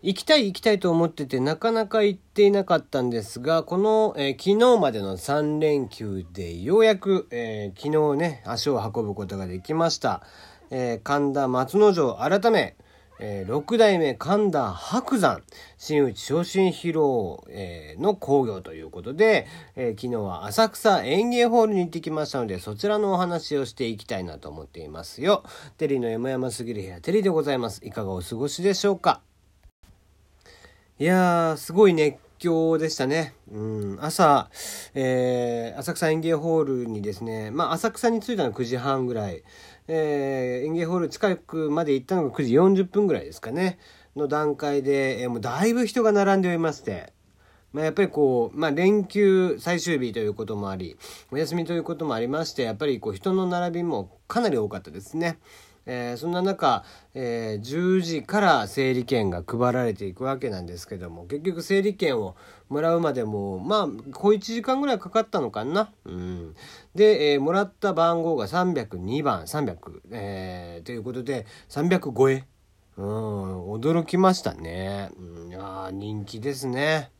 行きたい行きたいと思っててなかなか行っていなかったんですが、この、えー、昨日までの3連休でようやく、えー、昨日ね、足を運ぶことができました。えー、神田松之丞改め、え、六代目神田白山新内昇進披露、え、の工業ということで、え、昨日は浅草園芸ホールに行ってきましたので、そちらのお話をしていきたいなと思っていますよ。テリーの山々すぎる部屋、テリーでございます。いかがお過ごしでしょうか？いやー、すごい熱狂でしたね。うん、朝、えー、浅草園芸ホールにですね、まあ、浅草に着いたのは9時半ぐらい、えー、園芸ホール近くまで行ったのが9時40分ぐらいですかね、の段階で、えー、もうだいぶ人が並んでおりまして、まあ、やっぱりこう、まあ、連休最終日ということもあり、お休みということもありまして、やっぱりこう人の並びもかなり多かったですね。えー、そんな中、えー、10時から整理券が配られていくわけなんですけども結局整理券をもらうまでもまあ小1時間ぐらいかかったのかな？うん、で、えー、もらった番号が302番300、えー、ということで300超え。うん、驚きましたね。うん、いや人気ですね。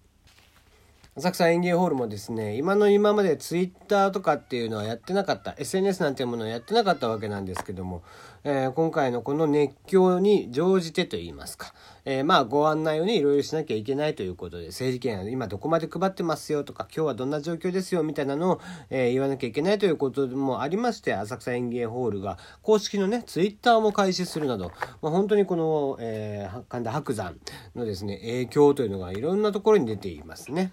浅草園芸ホールもですね、今の今までツイッターとかっていうのはやってなかった、SNS なんていうものをやってなかったわけなんですけども、えー、今回のこの熱狂に乗じてと言いますか、えー、まあご案内をね、いろいろしなきゃいけないということで、整理券今どこまで配ってますよとか、今日はどんな状況ですよみたいなのを、えー、言わなきゃいけないということもありまして、浅草園芸ホールが公式のね、ツイッターも開始するなど、まあ、本当にこの、え神田伯山のですね、影響というのがいろんなところに出ていますね。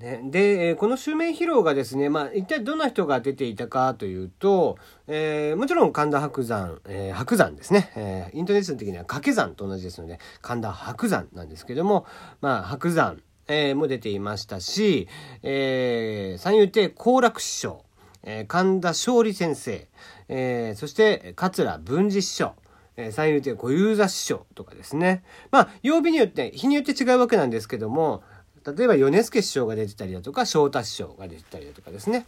ね、で、この襲名披露がですね、まあ、一体どんな人が出ていたかというと、えー、もちろん神田伯山、えー、白山ですね、えー、イントネーション的には掛け山と同じですので、神田白山なんですけども、まあ、白山、え、も出ていましたし、え、三遊亭好楽師匠、え、神田勝利先生、え、そして桂文治師匠、え三遊亭小遊三師匠とかですね。まあ、曜日によって、日によって違うわけなんですけども、例えば米助師匠が出てたりだとか翔太師匠が出てたりだとかですね、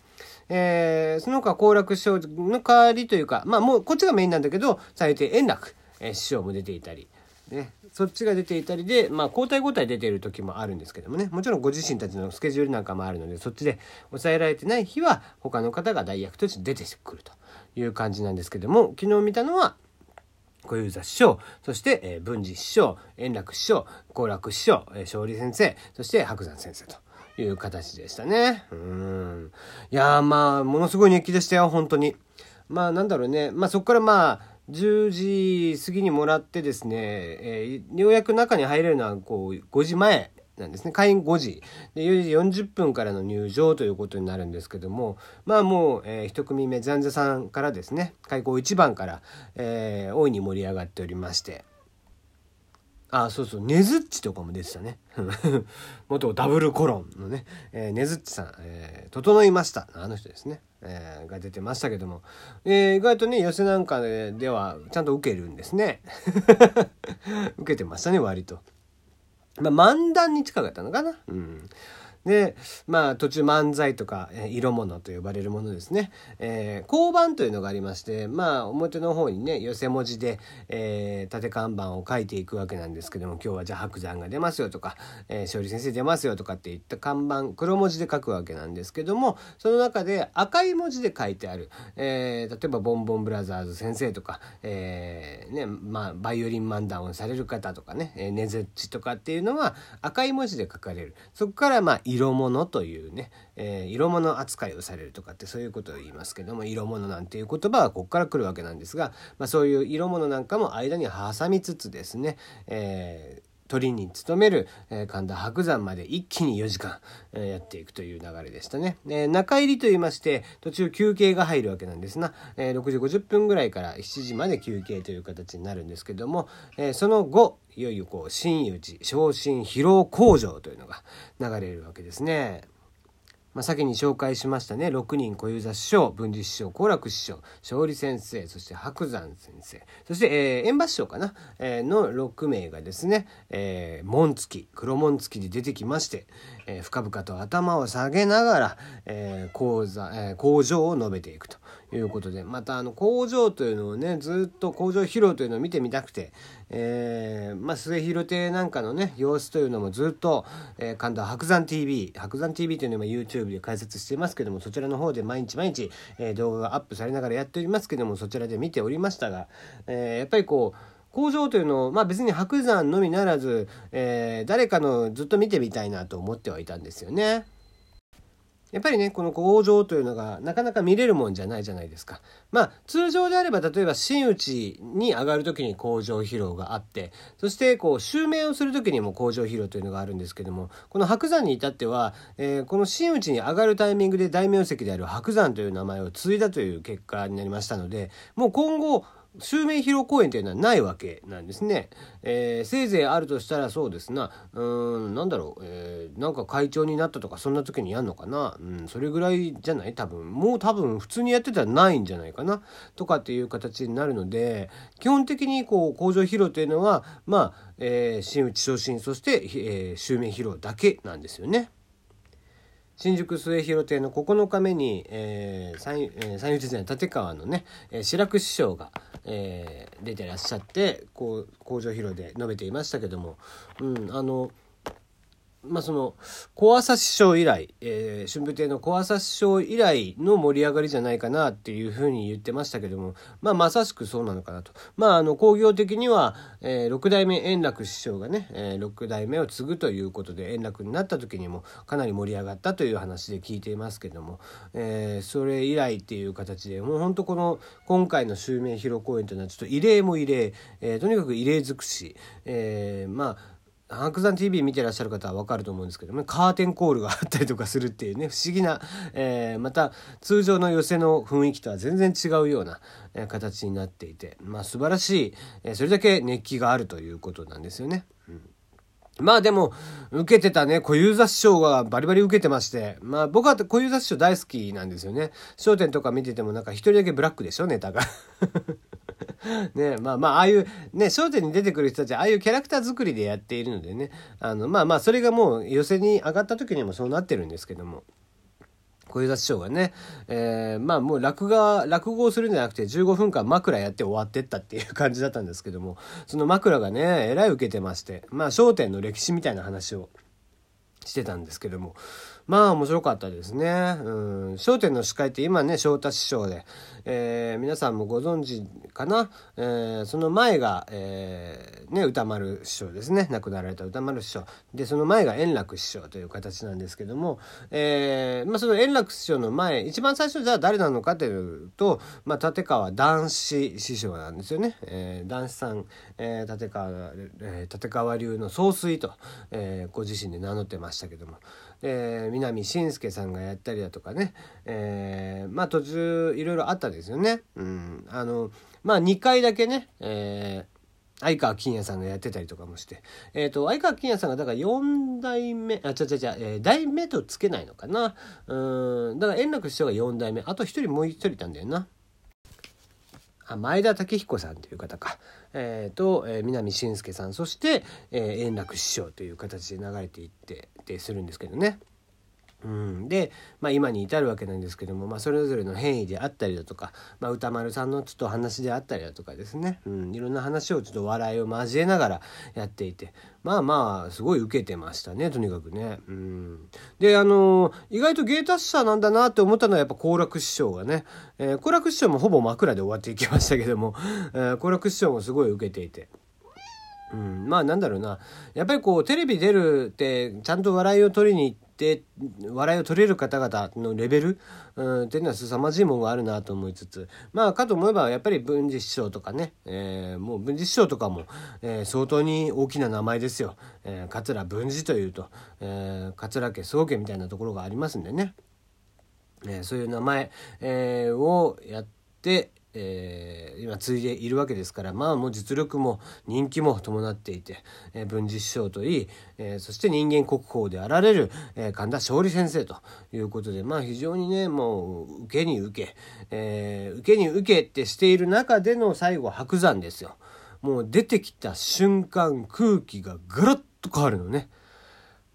えー、その他好楽師匠の代わりというかまあもうこっちがメインなんだけど最低円楽、え、師匠も出ていたり、ね、そっちが出ていたりで、まあ、交代交代出ている時もあるんですけどもね。もちろんご自身たちのスケジュールなんかもあるのでそっちで抑えられてない日は他の方が代役として出てくるという感じなんですけども昨日見たのは小遊三師匠、そして、えー、文治師匠、円楽師匠、好楽師匠、えー、勝利先生、そして白山先生という形でしたね。うん。いやまあ、ものすごい熱気でしたよ、本当に。まあなんだろうね。まあそこからまあ、10時過ぎにもらってですね、えー、ようやく中に入れるのはこう5時前なんですね。開演5時。で、4時40分からの入場ということになるんですけども、まあもう、えー、一組目、ザンザさんからですね、開校1番から、えー、大いに盛り上がっておりまして、あ、そうそう、ねずっちとかも出てたね。元ダブルコロンのね、えー、ねずっちさん、えー、整いました。あの人ですね。えー、が出てましたけども、えー、意外とね、寄せなんかではちゃんと受けるんですね。受けてましたね、割と。まあ、漫談に近かったのかな。うん。で、まあ途中漫才とか、えー、色物と呼ばれるものですね。えー、交番というのがありまして、まあ表の方にね、寄せ文字で、えー、縦看板を書いていくわけなんですけども、今日はじゃあ白山が出ますよとか、えー、勝利先生出ますよとかっていった看板、黒文字で書くわけなんですけども、その中で赤い文字で書いてある、えー、例えばボンボンブラザーズ先生とか、えー、ね、まあバイオリン漫談をされる方とかね、えー、ねずっちとかっていうのは赤い文字で書かれる。そこからまあ色物というね、えー、色物扱いをされるとかってそういうことを言いますけども色物なんていう言葉はここから来るわけなんですが、まあ、そういう色物なんかも間に挟みつつですね、えー鳥に勤める、えー、神田伯山まで一気に4時間、えー、やっていくという流れでしたね。えー、中入りと言いまして、途中休憩が入るわけなんですが、えー、6時50分ぐらいから7時まで休憩という形になるんですけども、えー、その後、いよいよこう、真打ち、昇進疲労工場というのが流れるわけですね。まあ、先に紹介しましたね。6人小遊三師匠文治師匠好楽師匠勝利先生そして白山先生。そして、えー、円馬師匠かな、えー、の6名がですね、えー、紋付き黒紋付きで出てきまして、えー、深々と頭を下げながら、えー、講座、えー、工場を述べていくと。いうことでまたあの工場というのをねずっと工場披露というのを見てみたくて、えー、まあ、末広亭なんかのね様子というのもずっと、えー、神田白山 TV 白山 TV というのは YouTube で解説してますけどもそちらの方で毎日毎日、えー、動画がアップされながらやっておりますけどもそちらで見ておりましたが、えやっぱりこう工場というのを、まあ別に白山のみならず、えー、誰かのずっと見てみたいなと思ってはいたんですよね。やっぱりね、この工場というのがなかなか見れるもんじゃないじゃないですか。まあ通常であれば例えば真打ちに上がる時に工場披露があって、そしてこう襲名をする時にも工場披露というのがあるんですけども、この白山に至っては、えー、この真打ちに上がるタイミングで大名跡である白山という名前を継いだという結果になりましたので、もう今後、襲名披露公演というのはないわけなんですね。えー、せいぜいあるとしたらそうですな。うん、なんだろう、えー、なんか会長になったとかそんな時にやんのかな。うん、それぐらいじゃない？多分。もう多分普通にやってたらないんじゃないかな。とかっていう形になるので、基本的にこう工場披露というのは、まあ、えー、真打ち昇進、そして、え、襲名披露だけなんですよね。新宿末広亭の9日目に、えー、三えー、三遊亭立川のね、えー、白く師匠が、えー、出てらっしゃってこう工場披露で述べていましたけども、うん、あのまあその小朝師匠以来、えー、春風亭の小朝師匠以来の盛り上がりじゃないかなっていうふうに言ってましたけども、まあまさしくそうなのかなと。まああの工業的には、えー、六代目円楽師匠がね、えー、六代目を継ぐということで円楽になった時にもかなり盛り上がったという話で聞いていますけども、えー、それ以来っていう形でもう本当この今回の襲名披露公演というのはちょっと異例も異例、えー、とにかく異例尽くし、えー、まあ白山 TV 見てらっしゃる方はわかると思うんですけども、カーテンコールがあったりとかするっていうね、不思議な、えー、また通常の寄せの雰囲気とは全然違うような、え、形になっていて、まあ素晴らしい、え、それだけ熱気があるということなんですよね。うんまあでも、受けてたね、小遊三師匠がバリバリ受けてまして、まあ僕は小遊三師匠大好きなんですよね。笑点とか見ててもなんか一人だけブラックでしょ、ネタが。ねまあまあ、ああいう、ね、笑点に出てくる人たち、ああいうキャラクター作りでやっているのでね、あの、まあまあ、それがもう寄せに上がった時にもそうなってるんですけども。小遊三師匠がね、えー、まあもう落語、落語をするんじゃなくて15分間枕やって終わってったっていう感じだったんですけども、その枕がね、えらい受けてまして、まあ笑点の歴史みたいな話をしてたんですけども、まあ面白かったですね。うん。笑点の司会って今ね、翔太師匠で、えー、皆さんもご存知かな、えー、その前が、えー、ね、歌丸師匠ですね。亡くなられた歌丸師匠。で、その前が円楽師匠という形なんですけども、えー、まあその円楽師匠の前、一番最初じゃあ誰なのかというと、まあ立川談志師匠なんですよね。えー、談志さん、えー、立川、えー、立川流の総帥と、えー、ご自身で名乗ってましたけども、えー、南信介さんがやったりだとかね、えー、まあ途中いろいろあったですよね。うん、あのまあ2回だけね、えー相川金也さんがやってたりとかもして。えっ、ー、と、相川金也さんが、だから4代目、あ、ちゃちゃちゃ、えー、代目とつけないのかな。うん、だから円楽師匠が4代目。あと1人もう1人いたんだよな。あ前田武彦さんという方か。えー、と、えー、南信介さんそして、えー、円楽師匠という形で流れていってってするんですけどね。うん、で、まあ、今に至るわけなんですけども、まあ、それぞれの変異であったりだとか、まあ、歌丸さんのちょっと話であったりだとかですね、うん、いろんな話をちょっと笑いを交えながらやっていてまあまあすごい受けてましたねとにかくね。うん、であの意外と芸達者なんだなって思ったのはやっぱ好楽師匠がね好、えー、楽師匠もほぼ枕で終わっていきましたけども好、えー、楽師匠もすごい受けていて。うん、まあなんだろうな。やっぱりこうテレビ出るってちゃんと笑いを取りに行って笑いを取れる方々のレベル、うん、っていうのは凄まじいものがあるなと思いつつ。まあかと思えばやっぱり文治師匠とかね、えー、もう文治師匠とかも、えー、相当に大きな名前ですよ、えー、桂文治というと、えー、桂家宗家みたいなところがありますんでね、えー、そういう名前、えー、をやってえー、今継いでいるわけですからまあもう実力も人気も伴っていて、えー、文治師匠といい、えー、そして人間国宝であられる、えー、神田勝利先生ということでまあ非常にねもう受けに受け、えー、受けに受けってしている中での最後白山ですよ。もう出てきた瞬間空気がガラッと変わるのね。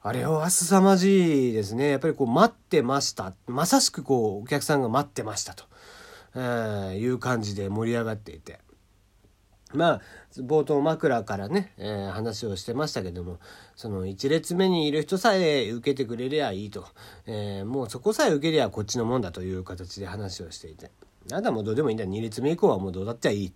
あれは凄まじいですね。やっぱりこう待ってました。まさしくこうお客さんが待ってましたと。えー、いう感じで盛り上がっていて。まあ冒頭枕からね、えー、話をしてましたけどもその1列目にいる人さえ受けてくれりゃいいと、えー、もうそこさえ受けりゃこっちのもんだという形で話をしていて。あなもうどうでもいいんだ2列目以降はもうどうだっていいっ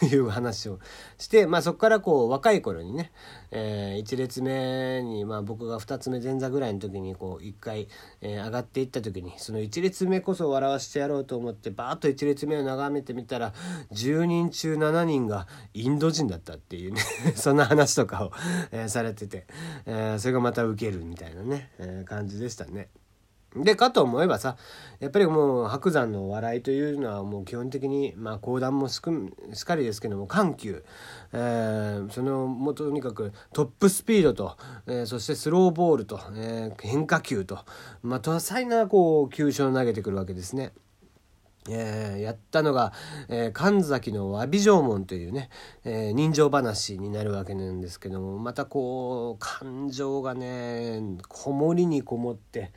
ていう話をして、まあそこからこう若い頃にね、えー、1列目に、まあ僕が2つ目前座ぐらいの時にこう1回、えー、上がっていった時に、その1列目こそ笑わしてやろうと思ってバーッと1列目を眺めてみたら、10人中7人がインド人だったっていうね そんな話とかを、えー、されてて、えー、それがまたウケるみたいなね、えー、感じでしたね。でかと思えばさやっぱりもう白山の笑いというのはもう基本的にまあ講談もしかりですけども緩急、えー、そのもとにかくトップスピードと、えー、そしてスローボールと、えー、変化球と、まあ、多彩なこう球種を投げてくるわけですね。えー、やったのが、えー、神崎の詫び縄文というね、えー、人情話になるわけなんですけどもまたこう感情がねこもりにこもって。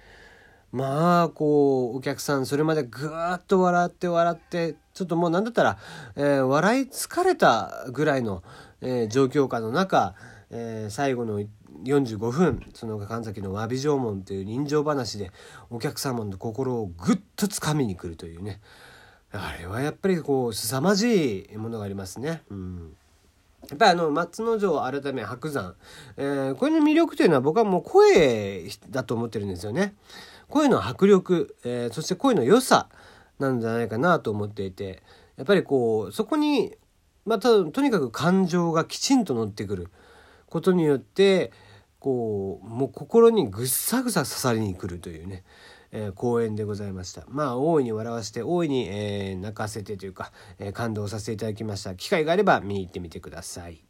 まあこうお客さんそれまでぐーっと笑って笑ってちょっともう何だったら、えー、笑い疲れたぐらいの、えー、状況下の中、えー、最後の45分その神崎の詫び状門という人情話でお客様の心をぐっとつかみに来るというねあれはやっぱりこう凄まじいものがありますね。うんやっぱりあの松之丞改め白山、えー、これの魅力というのは僕はもう声だと思ってるんですよね。声の迫力、えー、そして声の良さなんじゃないかなと思っていてやっぱりこうそこにまあ、とにかく感情がきちんと乗ってくる。ことによってこうもう心にぐっさぐさ刺さりにくるというね、えー、公演でございました。まあ大いに笑わせて大いに、えー、泣かせてというか、えー、感動させていただきました。機会があれば見に行ってみてください。